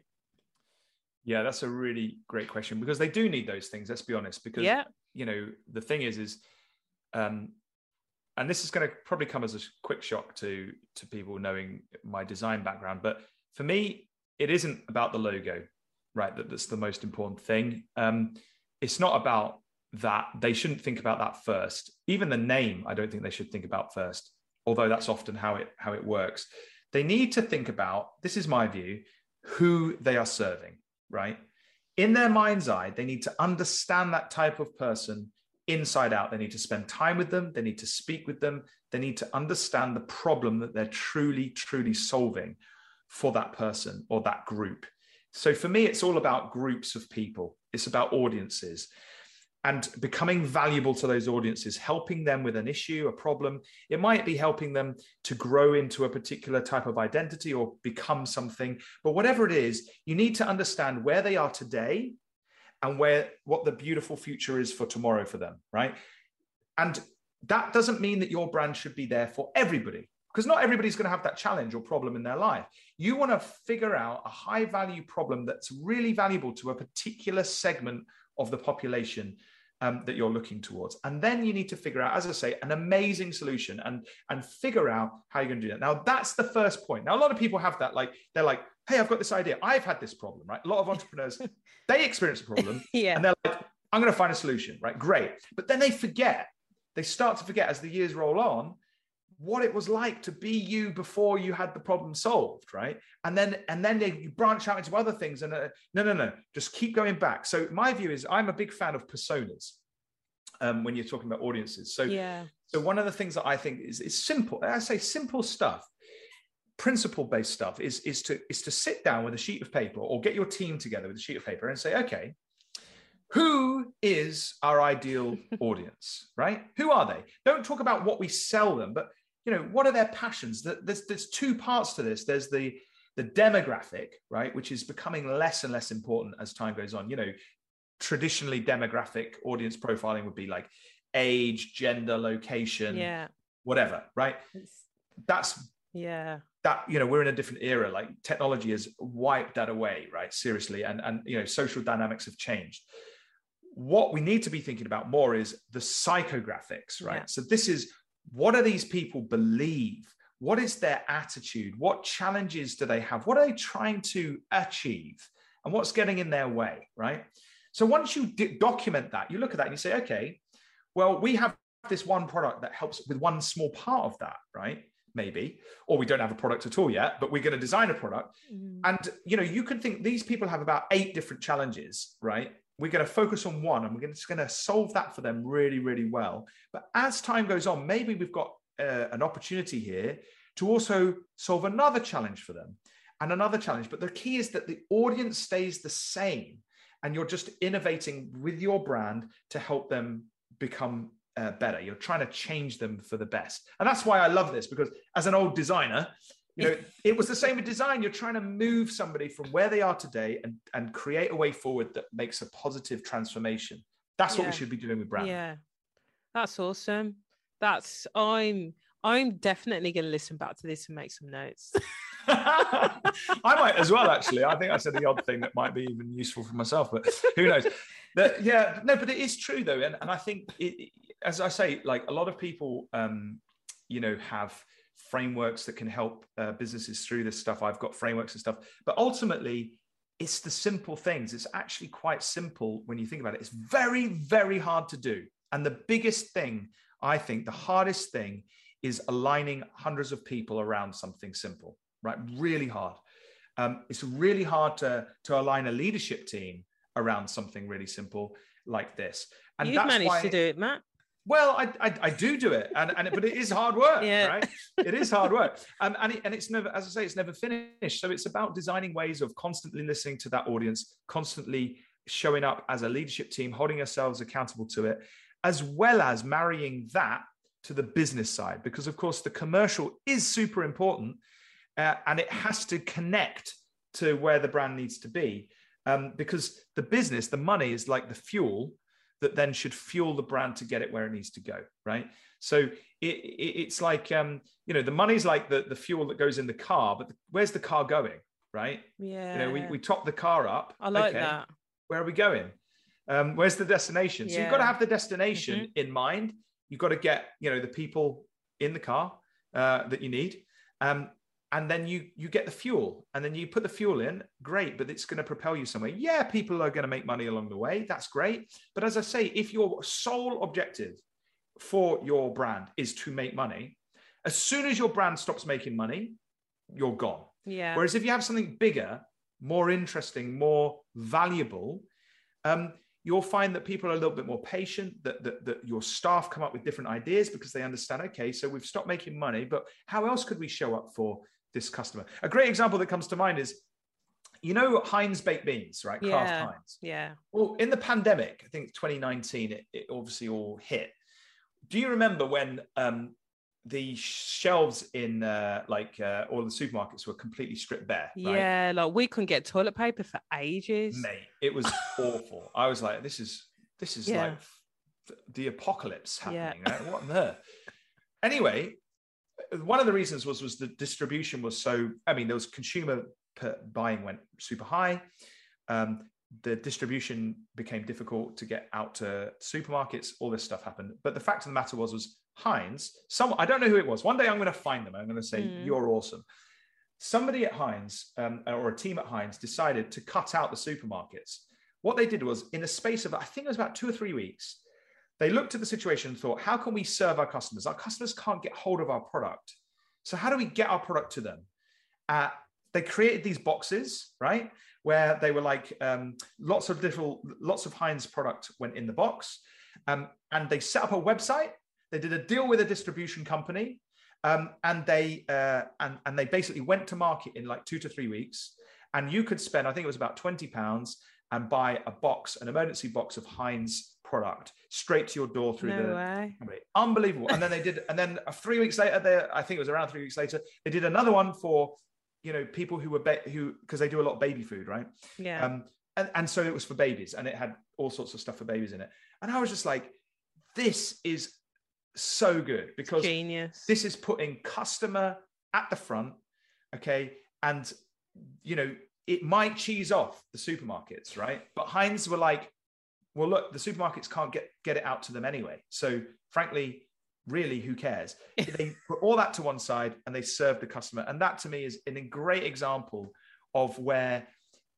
Yeah, that's a really great question because they do need those things. Let's be honest. Because yeah. you know the thing is, is um, and this is going to probably come as a quick shock to to people knowing my design background but for me it isn't about the logo right that, that's the most important thing. Um, it's not about that. They shouldn't think about that first. Even the name i don't think they should think about first although that's often how it how it works. They need to think about this is my view who they are serving right? In their mind's eye they need to understand that type of person inside out. They need to spend time with them. They need to speak with them. They need to understand the problem that they're truly, truly solving for that person or that group. So for me, it's all about groups of people, it's about audiences and becoming valuable to those audiences, helping them with an issue, a problem. It might be helping them to grow into a particular type of identity or become something. But whatever it is, you need to understand where they are today and where what the beautiful future is for tomorrow for them, right? And that doesn't mean that your brand should be there for everybody because not everybody's going to have that challenge or problem in their life. You want to figure out a high value problem that's really valuable to a particular segment of the population um, that you're looking towards. And then you need to figure out, as I say, an amazing solution and, and figure out how you're going to do that. Now, that's the first point. Now, a lot of people have that, like, they're like, hey, I've got this idea. I've had this problem, right? A lot of entrepreneurs, they experience a problem yeah. and they're like, I'm going to find a solution, right? Great. But then they forget, they start to forget as the years roll on what it was like to be you before you had the problem solved right? And then and then they branch out into other things and uh, no no no just keep going back. So my view is i'm a big fan of personas um, when you're talking about audiences. So yeah. so one of the things that i think is is simple i say simple stuff principle based stuff is is to is to sit down with a sheet of paper or get your team together with a sheet of paper and say okay who is our ideal audience? Right? Who are they? Don't talk about what we sell them but you know what are their passions? There's there's two parts to this. There's the the demographic right which is becoming less and less important as time goes on. You know traditionally demographic audience profiling would be like age gender location yeah. whatever right? That's yeah. that you know we're in a different era. Like technology has wiped that away right seriously and and you know social dynamics have changed. What we need to be thinking about more is the psychographics right? Yeah. so this is what do these people believe? What is their attitude? What challenges do they have? What are they trying to achieve? And what's getting in their way right? So once you d- document that you look at that and you say okay well we have this one product that helps with one small part of that right? Maybe. Or we don't have a product at all yet but we're going to design a product. Mm. and you know you can think these people have about eight different challenges right we're going to focus on one and we're just going to solve that for them really really well but as time goes on maybe we've got uh, an opportunity here to also solve another challenge for them and another challenge but the key is that the audience stays the same and you're just innovating with your brand to help them become uh, better. You're trying to change them for the best. And that's why I love this because as an old designer, you know, it was the same with design. You're trying to move somebody from where they are today and, and create a way forward that makes a positive transformation. That's yeah. what we should be doing with brand. Yeah. That's awesome. That's I'm I'm definitely going to listen back to this and make some notes. I might as well, actually. I think I said the odd thing that might be even useful for myself, but who knows? But, yeah, no, but it is true though, and, and I think it, as I say, like a lot of people, um, you know, have frameworks that can help uh, businesses through this stuff. I've got frameworks and stuff, but ultimately, it's the simple things. It's actually quite simple when you think about it. It's very, very hard to do. And the biggest thing, I think, the hardest thing is aligning hundreds of people around something simple, right? Really hard. Um, it's really hard to, to align a leadership team around something really simple like this. And you've managed to do it, Matt. Well, I, I, I, do do it, and, and but it is hard work, yeah. right? It is hard work, um, and it, and it's never, as I say, it's never finished. So it's about designing ways of constantly listening to that audience, constantly showing up as a leadership team, holding ourselves accountable to it, as well as marrying that to the business side, because of course the commercial is super important, uh, and it has to connect to where the brand needs to be, um, because the business, the money is like the fuel that then should fuel the brand to get it where it needs to go right? So it, it, it's like um, you know the money's like the, the fuel that goes in the car but the, where's the car going right? Yeah you know we, we top the car up. I like okay, that. where are we going? Um, where's the destination? Yeah. so you've got to have the destination mm-hmm. in mind. You've got to get you know the people in the car uh, that you need. Um, and then you you get the fuel and then you put the fuel in great but it's going to propel you somewhere. Yeah people are going to make money along the way that's great but as i say if your sole objective for your brand is to make money as soon as your brand stops making money you're gone. Yeah. Whereas if you have something bigger more interesting more valuable um, you'll find that people are a little bit more patient that, that, that your staff come up with different ideas because they understand okay so we've stopped making money but how else could we show up for this customer. A great example that comes to mind is, you know, Heinz baked beans, right? Yeah, Kraft Heinz. Yeah. Well, in the pandemic, I think 2019, it, it obviously all hit. Do you remember when um, the shelves in uh, like uh, all the supermarkets were completely stripped bare. Right? Yeah, like we couldn't get toilet paper for ages. Mate, it was awful. I was like, this is this is yeah. like the apocalypse happening. Yeah. Right? What on earth? Anyway, one of the reasons was was the distribution was so. I mean, there was consumer buying went super high. Um, the distribution became difficult to get out to supermarkets. All this stuff happened. But the fact of the matter was, was Heinz. Some I don't know who it was. One day I'm going to find them. I'm going to say mm. you're awesome. Somebody at Heinz um, or a team at Heinz decided to cut out the supermarkets. What they did was, in a space of I think it was about two or three weeks, they looked at the situation and thought, how can we serve our customers? Our customers can't get hold of our product. So, how do we get our product to them? Uh, they created these boxes, right? Where they were like um, lots of little, lots of Heinz product went in the box. Um, and they set up a website. They did a deal with a distribution company. Um, and they uh, and and they basically went to market in like two to three weeks, and you could spend I think it was about twenty pounds and buy a box, an emergency box of Heinz product straight to your door through no the way. unbelievable. And then they did, and then three weeks later, they I think it was around three weeks later, they did another one for you know people who were ba- who because they do a lot of baby food, right? Yeah. Um, and, and so it was for babies, and it had all sorts of stuff for babies in it. And I was just like, this is so good because Genius. this is putting customer at the front, okay, and you know it might cheese off the supermarkets, right? But Heinz were like, well, look, the supermarkets can't get get it out to them anyway. So frankly, really, who cares? they put all that to one side and they serve the customer, and that to me is a great example of where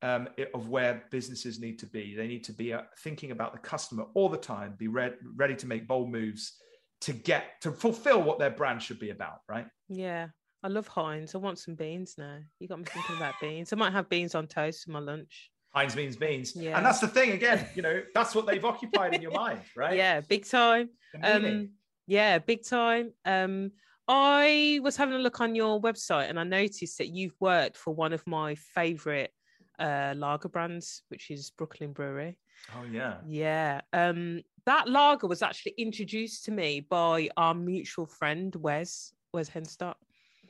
um, of where businesses need to be. They need to be uh, thinking about the customer all the time, be re- ready to make bold moves to get to fulfill what their brand should be about, right? yeah. I love Heinz. I want some beans now. You got me thinking about beans. I might have beans on toast for my lunch. Heinz means beans, Yeah. and that's the thing. Again, you know, that's what they've occupied in your mind, right? Yeah, big time. Um, yeah, big time. Um, I was having a look on your website and I noticed that you've worked for one of my favorite uh, lager brands, which is Brooklyn Brewery. oh yeah. Yeah. Um, that lager was actually introduced to me by our mutual friend Wes Wes Henstock.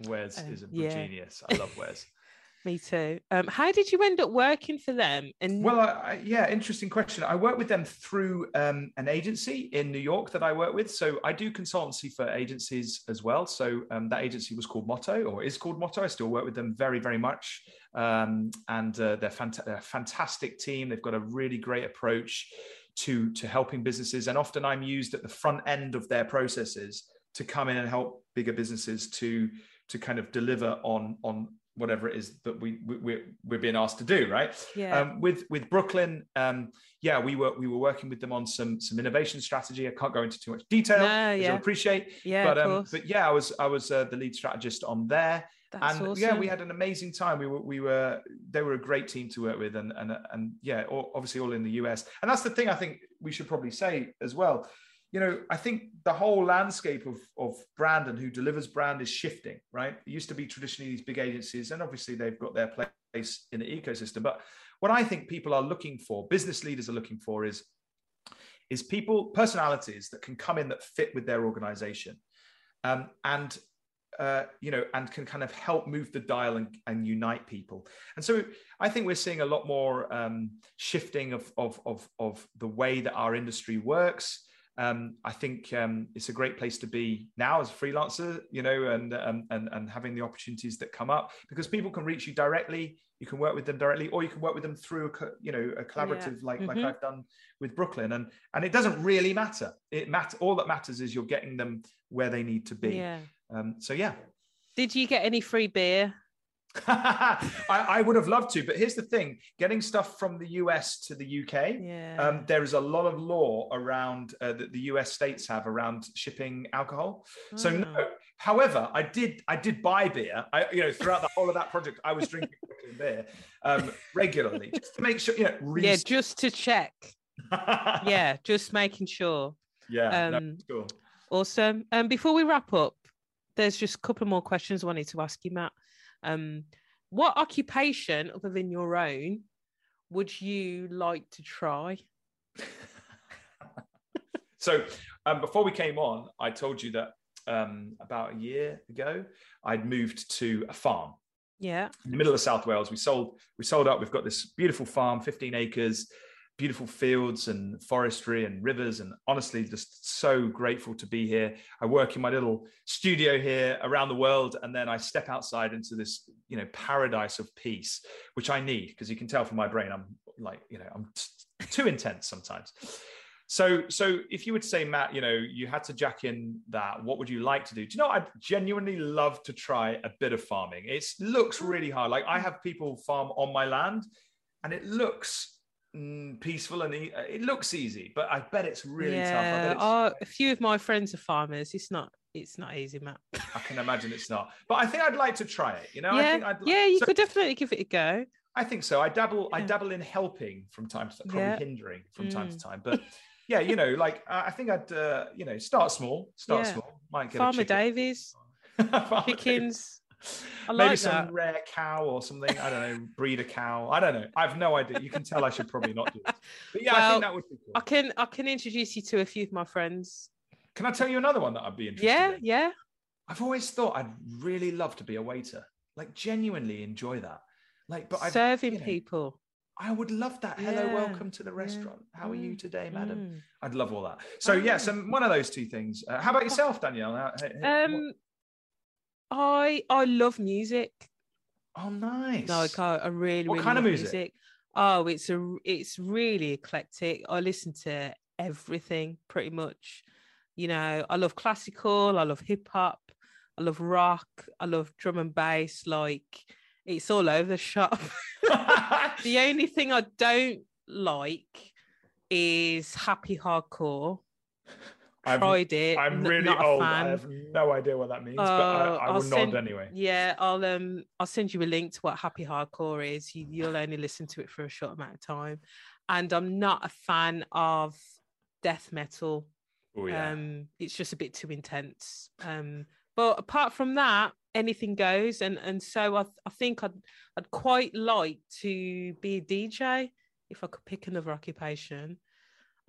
Wes Um, is a yeah. genius. I love Wes. Me too. Um, how did you end up working for them? And well, I, I, yeah, interesting question. I work with them through um, an agency in New York that I work with. So I do consultancy for agencies as well. So um, that agency was called Motto, or is called Motto. I still work with them very, very much, um, and uh, they're, fant- they're a fantastic team. They've got a really great approach to to helping businesses, and often I'm used at the front end of their processes to come in and help bigger businesses to to kind of deliver on on whatever it is that we, we we're, we're being asked to do right? Yeah, um, with with brooklyn um, yeah we were we were working with them on some some innovation strategy. I can't go into too much detail No, yeah. you'll appreciate yeah, but um but yeah i was i was uh, the lead strategist on there. That's and awesome. yeah we had an amazing time. We were we were they were a great team to work with and and and yeah all, obviously all in the us and that's the thing i think we should probably say as well you know i think the whole landscape of of brand and who delivers brand is shifting right? It used to be traditionally these big agencies and obviously they've got their place in the ecosystem. But what i think people are looking for business leaders are looking for is is people personalities that can come in that fit with their organization um, and uh, you know and can kind of help move the dial and, and unite people. And so i think we're seeing a lot more um, shifting of, of, of, of the way that our industry works um, I think um, it's a great place to be now as a freelancer, you know, and, um, and and having the opportunities that come up because people can reach you directly. You can work with them directly, or you can work with them through a co- you know a collaborative like like Mhm. I've done with Brooklyn, and and it doesn't really matter. It matter all that matters is you're getting them where they need to be. yeah. Um, so yeah. Did you get any free beer? I, I would have loved to, but here's the thing: getting stuff from the US to the UK, Yeah. um, there is a lot of law around uh, that the US states have around shipping alcohol. So Oh. no. However, I did I did buy beer. I you know throughout the whole of that project, I was drinking beer um, regularly just to make sure you know. yeah, just to check. Yeah, just making sure. yeah. no, Um, cool. Awesome. Um, before we wrap up, there's just a couple more questions I wanted to ask you, Matt. Um, what occupation other than your own would you like to try? So um, before we came on, I told you that um, about a year ago, I'd moved to a farm Yeah. in the middle of South Wales. We sold we sold up. We've got this beautiful farm, 15 acres, beautiful fields and forestry and rivers. And honestly, just so grateful to be here. I work in my little studio here around the world, and then I step outside into this, you know, paradise of peace, which I need because you can tell from my brain, I'm like, you know, I'm t- too intense sometimes. So, so if you would say, Matt, you know, you had to jack in that, what would you like to do? Do you know, I'd genuinely love to try a bit of farming. It looks really hard. Like I have people farm on my land, and it looks mm, peaceful and e- it looks easy, but I bet it's really tough. I, yeah. it's- Oh, a few of my friends are farmers. It's not. It's not easy, Matt. I can imagine it's not. But I think I'd like to try it. You know, I yeah. think I'd, yeah. You so- could definitely give it a go. I think so. I dabble. I Yeah. dabble in helping from time to time, probably Yeah. hindering from time to Mm. time. But yeah, you know, like I I think I'd, uh, you know, start small. Start small. Might get Farmer chicken. Davies. chickens. Maybe some rare cow or something. I don't know. Breed a cow. I don't know. I've no idea. You can tell I should probably not do it. But yeah, I think that would be cool. I can I can introduce you to a few of my friends. Can I tell you another one that I'd be interested Yeah, in? yeah. I've always thought I'd really love to be a waiter. Like genuinely enjoy that. Like, but I Serving you know, people. I would love that. Hello, Yeah, welcome to the yeah, restaurant. How are you mm, today, madam? Mm. I'd love all that. So yes, Oh. and one of those two things. Uh, how about yourself, Danielle? How- hey- hey, what- Um, I I love music. oh, nice. No, I can't. I really, What really kind of love music? Oh, it's a it's really eclectic. I listen to everything pretty much. You know, I love classical. I love hip hop. I love rock. I love drum and bass. Like it's all over the shop. the only thing I don't like is happy hardcore. I'm- Tried it. I'm really not old. I have no idea what that means, but I, I I'll will send- nod anyway. Yeah, I'll um I'll send you a link to what happy hardcore is. You, you'll only listen to it for a short amount of time. And I'm not a fan of death metal. Oh yeah. Um it's just a bit too intense. Um but apart from that, anything goes and and so I I think I'd I'd quite like to be a DJ if I could pick another occupation.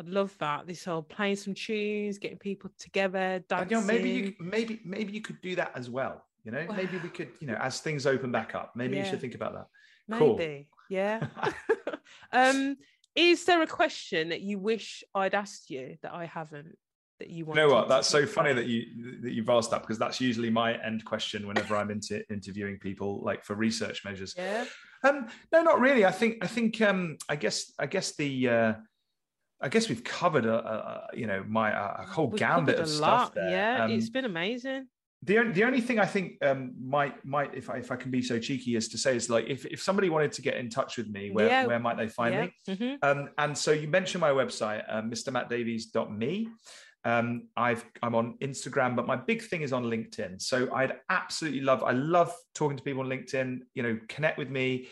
I'd love that. This whole playing some tunes, getting people together, dancing. Danielle, maybe you maybe maybe you could do that as well. You know, maybe we could, you know, as things open back up, maybe you should think about that. Maybe, Cool. yeah. um, is there a question that you wish I'd asked you that I haven't? That you You want? know what? That's so funny that you that you've asked that because that's usually my end question whenever I'm into interviewing people, like for research measures. Yeah. Um, no, not really. I think I think um, I guess I guess the uh, I guess we've covered a, a, you know my a, whole We've gambit of stuff lot, there. Yeah, Um, it's been amazing. the only, the only thing I think um, might might if I, if I can be so cheeky as to say is like if, if somebody wanted to get in touch with me, where Yeah. where might they find yeah. me? mhm. Um, and so you mentioned my website, uh, mrmattdavies.me. Um, I've I'm on Instagram, but my big thing is on LinkedIn. So I'd absolutely love. I love talking to people on LinkedIn. You know, connect with me.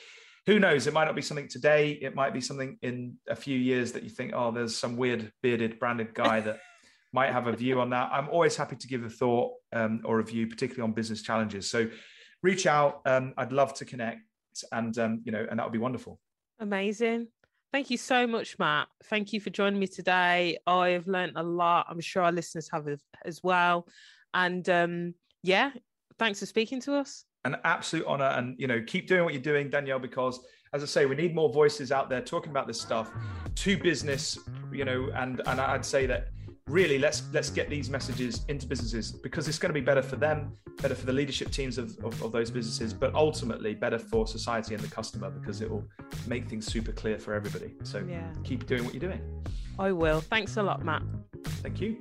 Who knows? It might not be something today. It might be something in a few years that you think, oh, there's some weird bearded branded guy that might have a view on that. I'm always happy to give a thought um, or a view, particularly on business challenges. So reach out. Um, I'd love to connect, and um, you know, and that would be wonderful. Amazing. Thank you so much, Matt. Thank you for joining me today. I've learned a lot. I'm sure our listeners have as- as well. And um, yeah, thanks for speaking to us. An absolute honor and you know keep doing what you're doing danielle because as i say we need more voices out there talking about this stuff to business you know and and i'd say that really let's let's get these messages into businesses because it's going to be better for them better for the leadership teams of, of, of those businesses but ultimately better for society and the customer because it will make things super clear for everybody so Yeah. keep doing what you're doing I will. Thanks a lot, Matt. thank you